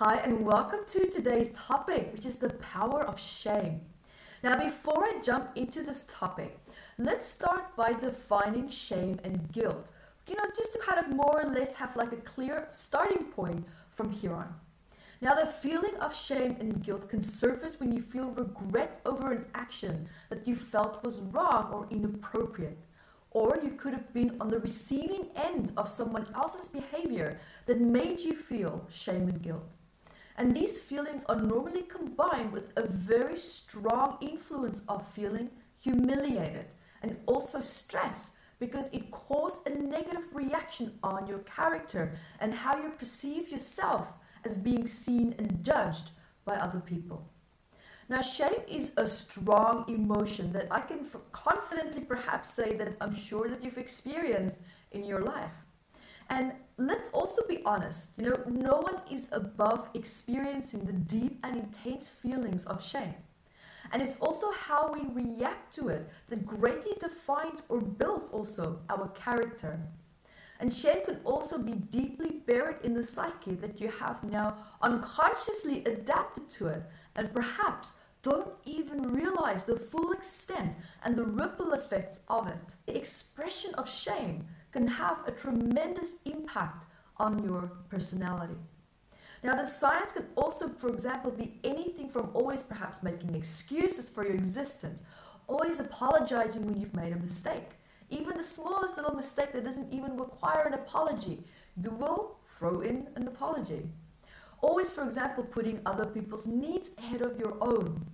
Hi, and welcome to today's topic, which is the power of shame. Now, before I jump into this topic, let's start by defining shame and guilt. You know, just to kind of more or less have like a clear starting point from here on. Now, the feeling of shame and guilt can surface when you feel regret over an action that you felt was wrong or inappropriate. Or you could have been on the receiving end of someone else's behavior that made you feel shame and guilt. And these feelings are normally combined with a very strong influence of feeling humiliated and also stress because it caused a negative reaction on your character and how you perceive yourself as being seen and judged by other people. Now, shame is a strong emotion that I can confidently perhaps say that I'm sure that you've experienced in your life. And let's also be honest, you know, no one is above experiencing the deep and intense feelings of shame. And it's also how we react to it that greatly defines or builds also our character. And shame can also be deeply buried in the psyche that you have now unconsciously adapted to it and perhaps don't even realize the full extent and the ripple effects of it. The expression of shame can have a tremendous impact on your personality. Now, the signs can also, for example, be anything from always perhaps making excuses for your existence, always apologizing when you've made a mistake, even the smallest little mistake that doesn't even require an apology, you will throw in an apology. Always, for example, putting other people's needs ahead of your own.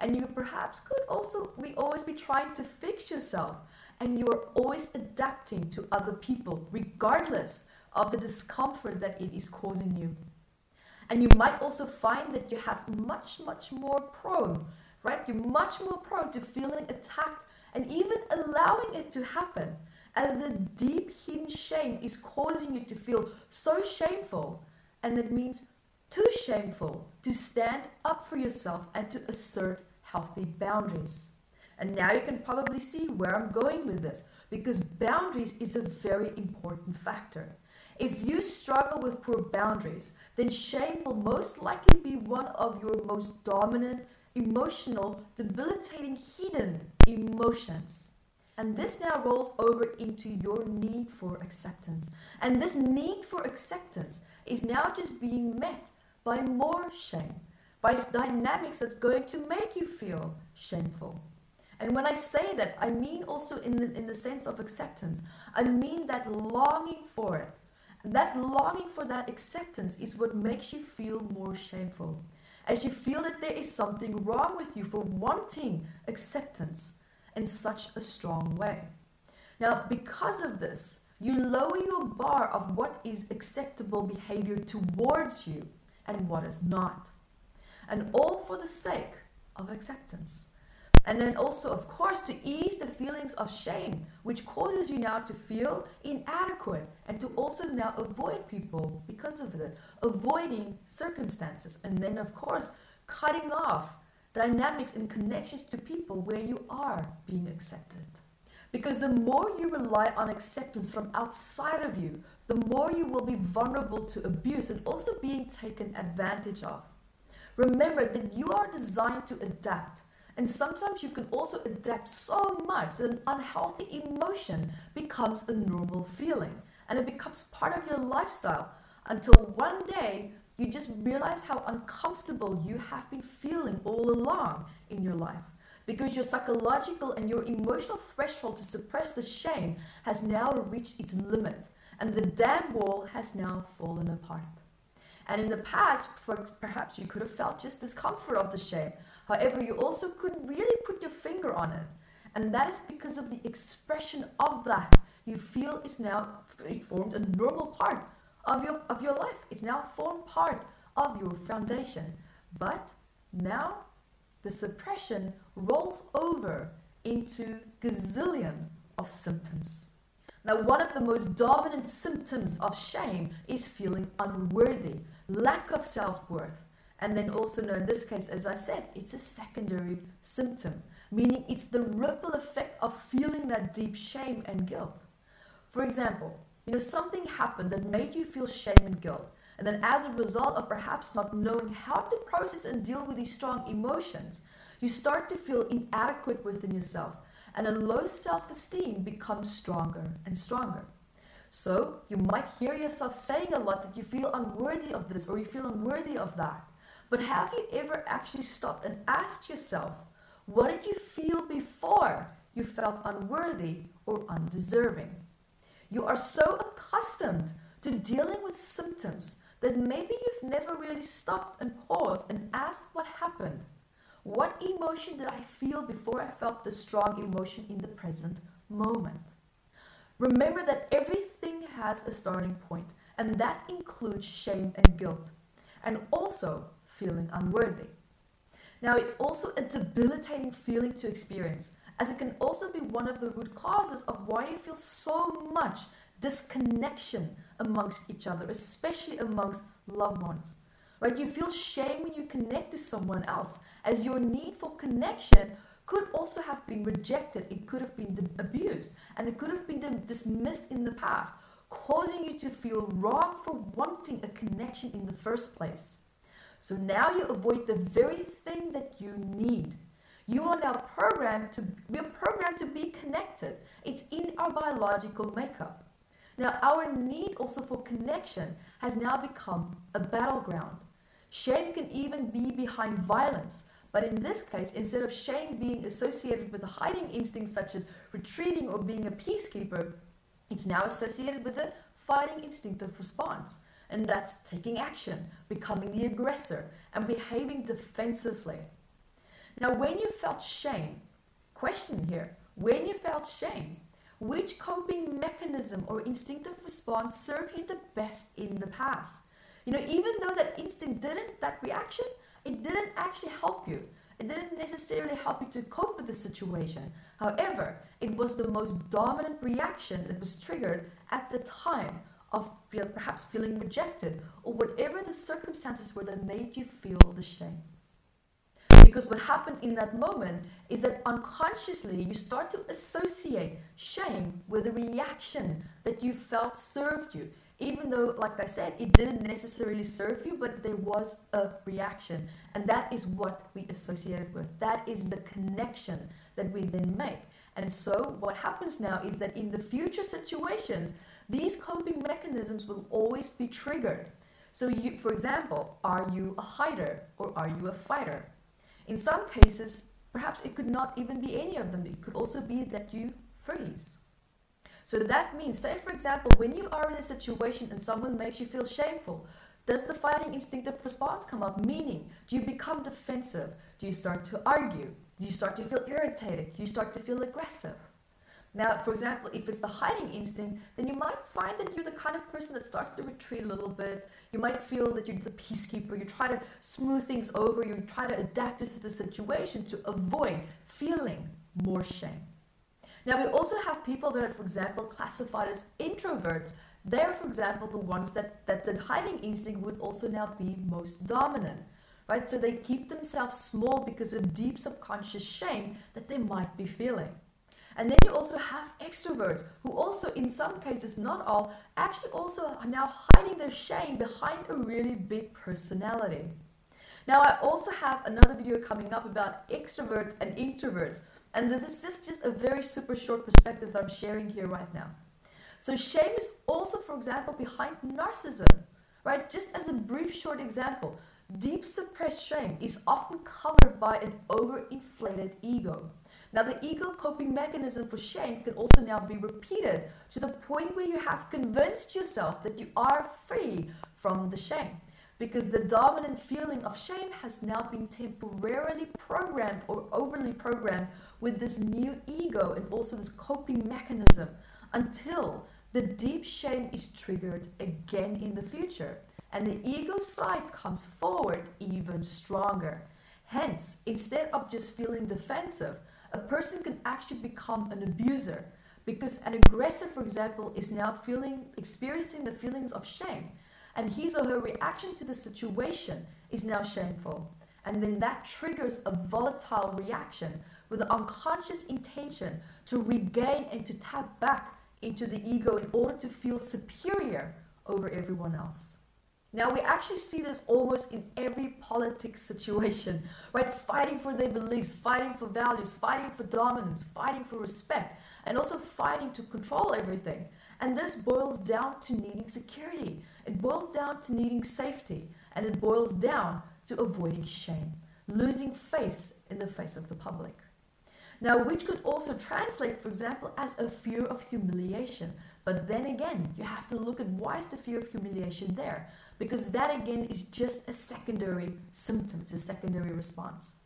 And you perhaps could also be always be trying to fix yourself. And you are always adapting to other people, regardless of the discomfort that it is causing you. And you might also find that you have much, much more prone, right? You're much more prone to feeling attacked and even allowing it to happen as the deep hidden shame is causing you to feel so shameful and it means too shameful to stand up for yourself and to assert healthy boundaries. And now you can probably see where I'm going with this because boundaries is a very important factor. If you struggle with poor boundaries, then shame will most likely be one of your most dominant emotional, debilitating, hidden emotions. And this now rolls over into your need for acceptance. And this need for acceptance is now just being met by more shame, by dynamics that's going to make you feel shameful. And when I say that, I mean also in the, in the sense of acceptance, I mean that longing for it. That longing for that acceptance is what makes you feel more shameful as you feel that there is something wrong with you for wanting acceptance in such a strong way. Now, because of this, you lower your bar of what is acceptable behavior towards you and what is not. And all for the sake of acceptance. And then also, of course, to ease the feelings of shame, which causes you now to feel inadequate and to also now avoid people because of it, avoiding circumstances. And then, of course, cutting off dynamics and connections to people where you are being accepted. Because the more you rely on acceptance from outside of you, the more you will be vulnerable to abuse and also being taken advantage of. Remember that you are designed to adapt and sometimes you can also adapt so much that an unhealthy emotion becomes a normal feeling and it becomes part of your lifestyle until one day you just realize how uncomfortable you have been feeling all along in your life because your psychological and your emotional threshold to suppress the shame has now reached its limit and the dam wall has now fallen apart. And in the past, you could have felt just discomfort of the shame, However, you also couldn't really put your finger on it. And that is because of the expression of that you feel is now it formed a normal part of your, of your life. It's now formed part of your foundation. But now the suppression rolls over into gazillion of symptoms. Now, one of the most dominant symptoms of shame is feeling unworthy, lack of self worth, and then also know in this case, as I said, it's a secondary symptom, meaning it's the ripple effect of feeling that deep shame and guilt. For example, you know, something happened that made you feel shame and guilt. And then, as a result of perhaps not knowing how to process and deal with these strong emotions, you start to feel inadequate within yourself, and a low self esteem becomes stronger and stronger. So, you might hear yourself saying a lot that you feel unworthy of this or you feel unworthy of that. But have you ever actually stopped and asked yourself, what did you feel before you felt unworthy or undeserving? You are so accustomed to dealing with symptoms that maybe you've never really stopped and paused and asked what happened. What emotion did I feel before I felt the strong emotion in the present moment? Remember that everything has a starting point, and that includes shame and guilt, and also feeling unworthy. Now, it's also a debilitating feeling to experience, as it can also be one of the root causes of why you feel so much disconnection amongst each other, especially amongst loved ones. Right? You feel shame when you connect to someone else, as your need for connection could also have been rejected, it could have been abused, and it could have been dismissed in the past, causing you to feel wrong for wanting a connection in the first place. So now you avoid the very thing that you need. You are now programmed to we are programmed to be connected. It's in our biological makeup. Now our need also for connection has now become a battleground. Shame can even be behind violence, but in this case, instead of shame being associated with a hiding instinct such as retreating or being a peacekeeper, it's now associated with a fighting instinctive response. And that's taking action, becoming the aggressor, and behaving defensively. Now, when you felt shame, question here when you felt shame, which coping mechanism or instinctive response served you the best in the past? You know, even though that instinct didn't, that reaction it didn't actually help you. It didn't necessarily help you to cope with the situation. However, it was the most dominant reaction that was triggered at the time of feel, perhaps feeling rejected or whatever the circumstances were that made you feel the shame. Because what happened in that moment is that unconsciously you start to associate shame with the reaction that you felt served you even though, like I said, it didn't necessarily serve you, but there was a reaction. And that is what we associated with. That is the connection that we then make. And so, what happens now is that in the future situations, these coping mechanisms will always be triggered. So, you, for example, are you a hider or are you a fighter? In some cases, perhaps it could not even be any of them. It could also be that you freeze. So that means, say for example, when you are in a situation and someone makes you feel shameful, does the fighting instinctive response come up? Meaning, do you become defensive? Do you start to argue? Do you start to feel irritated? Do you start to feel aggressive? Now, for example, if it's the hiding instinct, then you might find that you're the kind of person that starts to retreat a little bit. You might feel that you're the peacekeeper. You try to smooth things over. You try to adapt to the situation to avoid feeling more shame. Now, we also have people that are, for example, classified as introverts. They're, for example, the ones that, that the hiding instinct would also now be most dominant, right? So they keep themselves small because of deep subconscious shame that they might be feeling. And then you also have extroverts who also, in some cases, not all, actually also are now hiding their shame behind a really big personality. Now, I also have another video coming up about extroverts and introverts. And this is just a very super short perspective that I'm sharing here right now. So shame is also, for example, behind narcissism, right? Just as a brief short example, deep suppressed shame is often covered by an overinflated ego. Now, the ego coping mechanism for shame can also now be repeated to the point where you have convinced yourself that you are free from the shame because the dominant feeling of shame has now been temporarily programmed or overly programmed with this new ego and also this coping mechanism until the deep shame is triggered again in the future and the ego side comes forward even stronger. Hence, instead of just feeling defensive, a person can actually become an abuser because an aggressor, for example, is now feeling experiencing the feelings of shame and his or her reaction to the situation is now shameful. And then that triggers a volatile reaction with an unconscious intention to regain and to tap back into the ego in order to feel superior over everyone else. Now, we actually see this almost in every politics situation, right? Fighting for their beliefs, fighting for values, fighting for dominance, fighting for respect, and also fighting to control everything. And this boils down to needing security, it boils down to needing safety, and it boils down to avoiding shame, losing face in the face of the public. Now, which could also translate, for example, as a fear of humiliation. But then again, you have to look at why is the fear of humiliation there? Because that again is just a secondary symptom, it's a secondary response.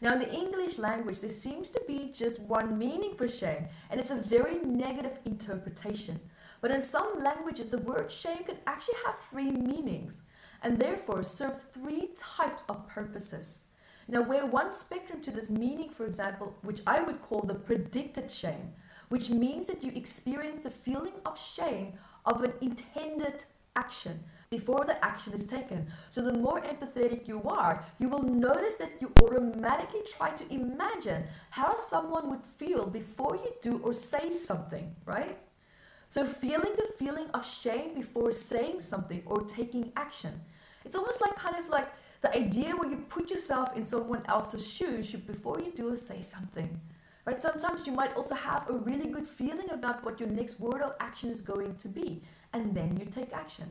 Now, in the English language, there seems to be just one meaning for shame, and it's a very negative interpretation. But in some languages, the word shame can actually have three meanings, and therefore serve three types of purposes. Now, where one spectrum to this meaning, for example, which I would call the predicted shame, which means that you experience the feeling of shame of an intended action before the action is taken. So, the more empathetic you are, you will notice that you automatically try to imagine how someone would feel before you do or say something, right? So, feeling the feeling of shame before saying something or taking action. It's almost like kind of like the idea where you put yourself in someone else's shoes before you do or say something. Right? Sometimes you might also have a really good feeling about what your next word or action is going to be, and then you take action.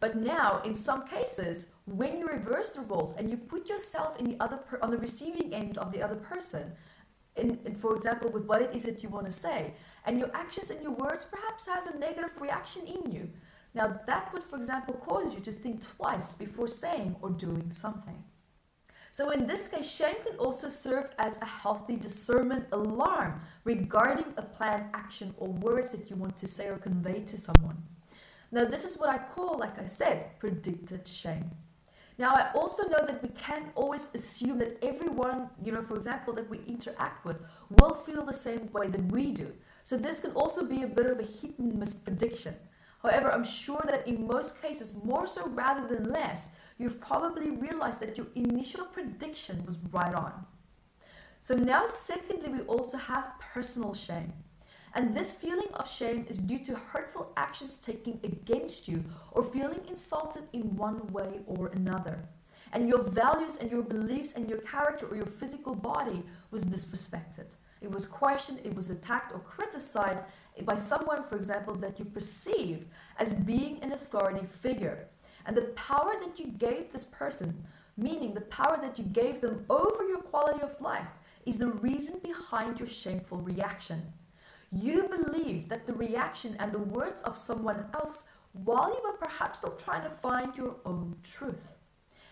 But now, in some cases, when you reverse the roles and you put yourself in the other per- on the receiving end of the other person, in, in, for example, with what it is that you want to say, and your actions and your words perhaps has a negative reaction in you, now, that would, for example, cause you to think twice before saying or doing something. So, in this case, shame can also serve as a healthy discernment alarm regarding a planned action or words that you want to say or convey to someone. Now, this is what I call, like I said, predicted shame. Now, I also know that we can't always assume that everyone, you know, for example, that we interact with will feel the same way that we do. So, this can also be a bit of a hit and miss prediction. However, I'm sure that in most cases, more so rather than less, you've probably realized that your initial prediction was right on. So, now, secondly, we also have personal shame. And this feeling of shame is due to hurtful actions taken against you or feeling insulted in one way or another. And your values and your beliefs and your character or your physical body was disrespected. It was questioned, it was attacked or criticized, by someone, for example, that you perceive as being an authority figure. And the power that you gave this person, meaning the power that you gave them over your quality of life, is the reason behind your shameful reaction. You believe that the reaction and the words of someone else, while you were perhaps still trying to find your own truth.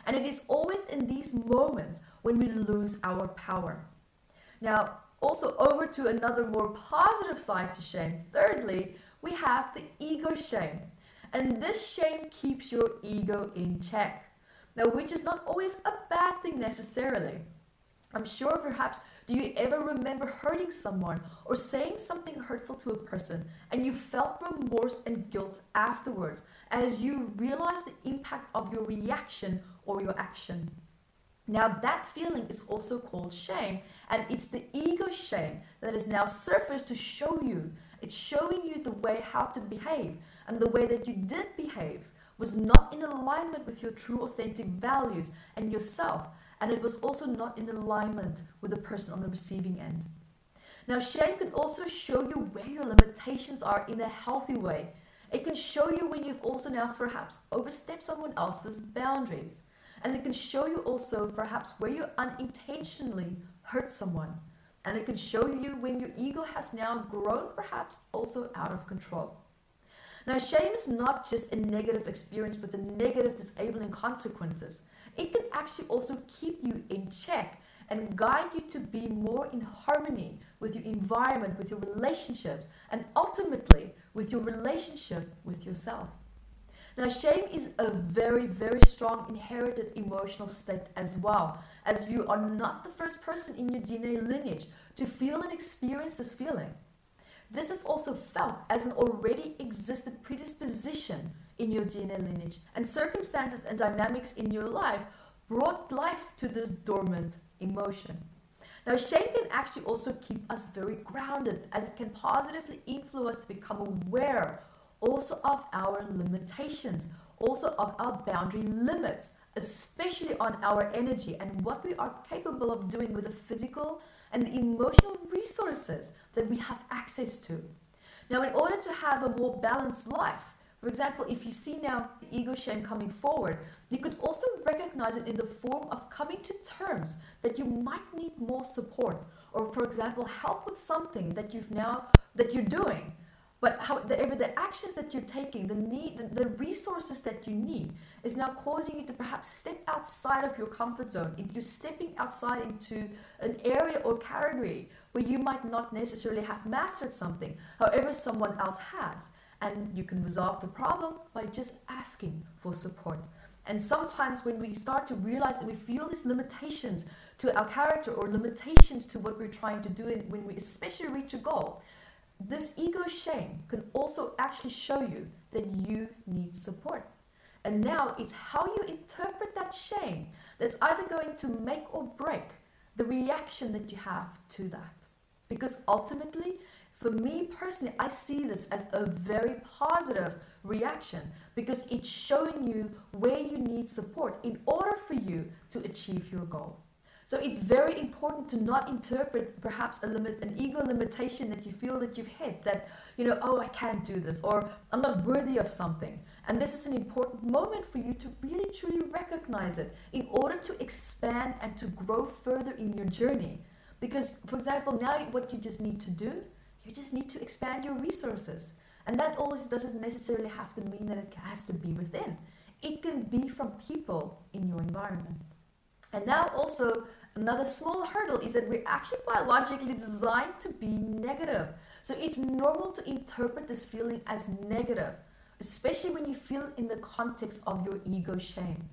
And it is always in these moments when we lose our power. Now, also, over to another more positive side to shame. Thirdly, we have the ego shame. And this shame keeps your ego in check. Now, which is not always a bad thing necessarily. I'm sure perhaps do you ever remember hurting someone or saying something hurtful to a person and you felt remorse and guilt afterwards as you realized the impact of your reaction or your action? Now, that feeling is also called shame, and it's the ego shame that is now surfaced to show you. It's showing you the way how to behave, and the way that you did behave was not in alignment with your true, authentic values and yourself, and it was also not in alignment with the person on the receiving end. Now, shame can also show you where your limitations are in a healthy way. It can show you when you've also now perhaps overstepped someone else's boundaries. And it can show you also perhaps where you unintentionally hurt someone. And it can show you when your ego has now grown, perhaps also out of control. Now, shame is not just a negative experience with the negative disabling consequences. It can actually also keep you in check and guide you to be more in harmony with your environment, with your relationships, and ultimately with your relationship with yourself. Now, shame is a very, very strong inherited emotional state as well, as you are not the first person in your DNA lineage to feel and experience this feeling. This is also felt as an already existed predisposition in your DNA lineage, and circumstances and dynamics in your life brought life to this dormant emotion. Now, shame can actually also keep us very grounded as it can positively influence us to become aware also of our limitations also of our boundary limits, especially on our energy and what we are capable of doing with the physical and the emotional resources that we have access to. Now, in order to have a more balanced life, for example, if you see now the ego shame coming forward, you could also recognize it in the form of coming to terms that you might need more support, or for example, help with something that you've now that you're doing. But however, the actions that you're taking, the need, the, the resources that you need, is now causing you to perhaps step outside of your comfort zone. If you're stepping outside into an area or category where you might not necessarily have mastered something, however, someone else has. And you can resolve the problem by just asking for support. And sometimes when we start to realize that we feel these limitations to our character or limitations to what we're trying to do, and when we especially reach a goal, this ego shame can also actually show you that you need support. And now it's how you interpret that shame that's either going to make or break the reaction that you have to that. Because ultimately, for me personally, I see this as a very positive reaction because it's showing you where you need support in order for you to achieve your goal. So it's very important to not interpret perhaps a limit, an ego limitation that you feel that you've hit, that, you know, oh, I can't do this, or I'm not worthy of something. And this is an important moment for you to really truly recognize it in order to expand and to grow further in your journey. Because, for example, now what you just need to do, you just need to expand your resources. And that always doesn't necessarily have to mean that it has to be within. It can be from people in your environment. And now also another small hurdle is that we're actually biologically designed to be negative. So it's normal to interpret this feeling as negative, especially when you feel in the context of your ego shame.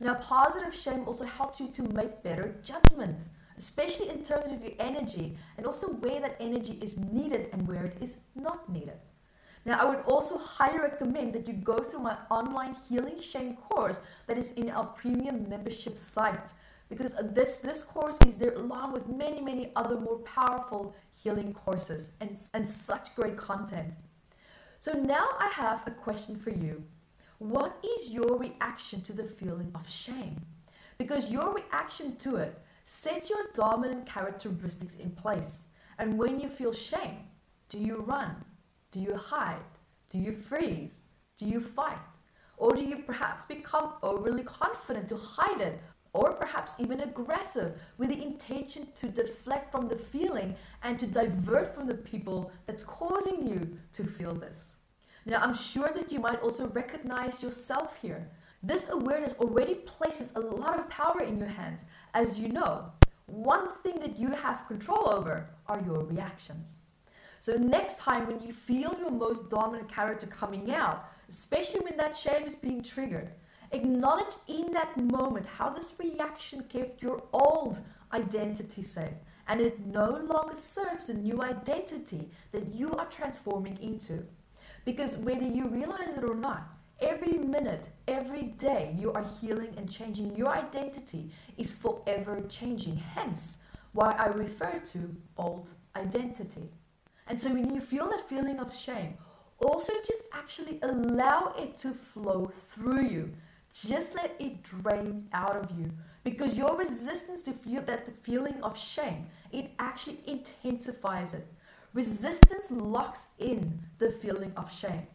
Now, positive shame also helps you to make better judgment especially in terms of your energy and also where that energy is needed and where it is not needed. Now, I would also highly recommend that you go through my online healing shame course that is in our premium membership site because this, this course is there along with many, many other more powerful healing courses and, and such great content. So, now I have a question for you. What is your reaction to the feeling of shame? Because your reaction to it Set your dominant characteristics in place. And when you feel shame, do you run? Do you hide? Do you freeze? Do you fight? Or do you perhaps become overly confident to hide it? Or perhaps even aggressive with the intention to deflect from the feeling and to divert from the people that's causing you to feel this. Now, I'm sure that you might also recognize yourself here. This awareness already places a lot of power in your hands. As you know, one thing that you have control over are your reactions. So, next time when you feel your most dominant character coming out, especially when that shame is being triggered, acknowledge in that moment how this reaction kept your old identity safe and it no longer serves the new identity that you are transforming into. Because whether you realize it or not, Every minute, every day, you are healing and changing. Your identity is forever changing. Hence, why I refer to old identity. And so, when you feel that feeling of shame, also just actually allow it to flow through you. Just let it drain out of you. Because your resistance to feel that the feeling of shame, it actually intensifies it. Resistance locks in the feeling of shame.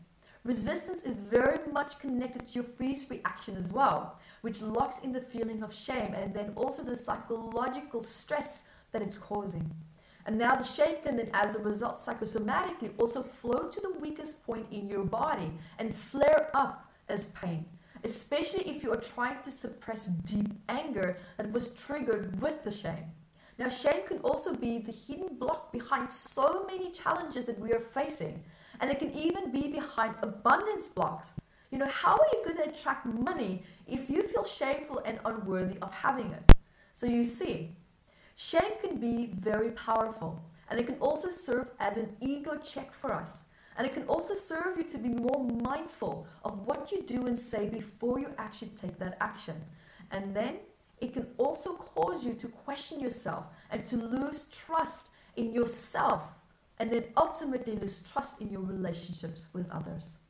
Resistance is very much connected to your freeze reaction as well, which locks in the feeling of shame and then also the psychological stress that it's causing. And now the shame can then, as a result, psychosomatically also flow to the weakest point in your body and flare up as pain, especially if you are trying to suppress deep anger that was triggered with the shame. Now, shame can also be the hidden block behind so many challenges that we are facing and it can even be behind abundance blocks. You know, how are you going to attract money if you feel shameful and unworthy of having it? So you see, shame can be very powerful and it can also serve as an ego check for us. And it can also serve you to be more mindful of what you do and say before you actually take that action. And then it can also cause you to question yourself and to lose trust in yourself and then ultimately lose trust in your relationships with others.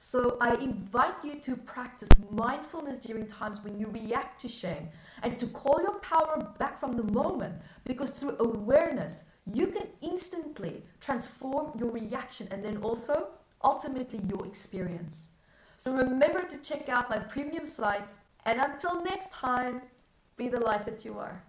So I invite you to practice mindfulness during times when you react to shame and to call your power back from the moment because through awareness, you can instantly transform your reaction and then also ultimately your experience. So remember to check out my premium site and until next time, be the light that you are.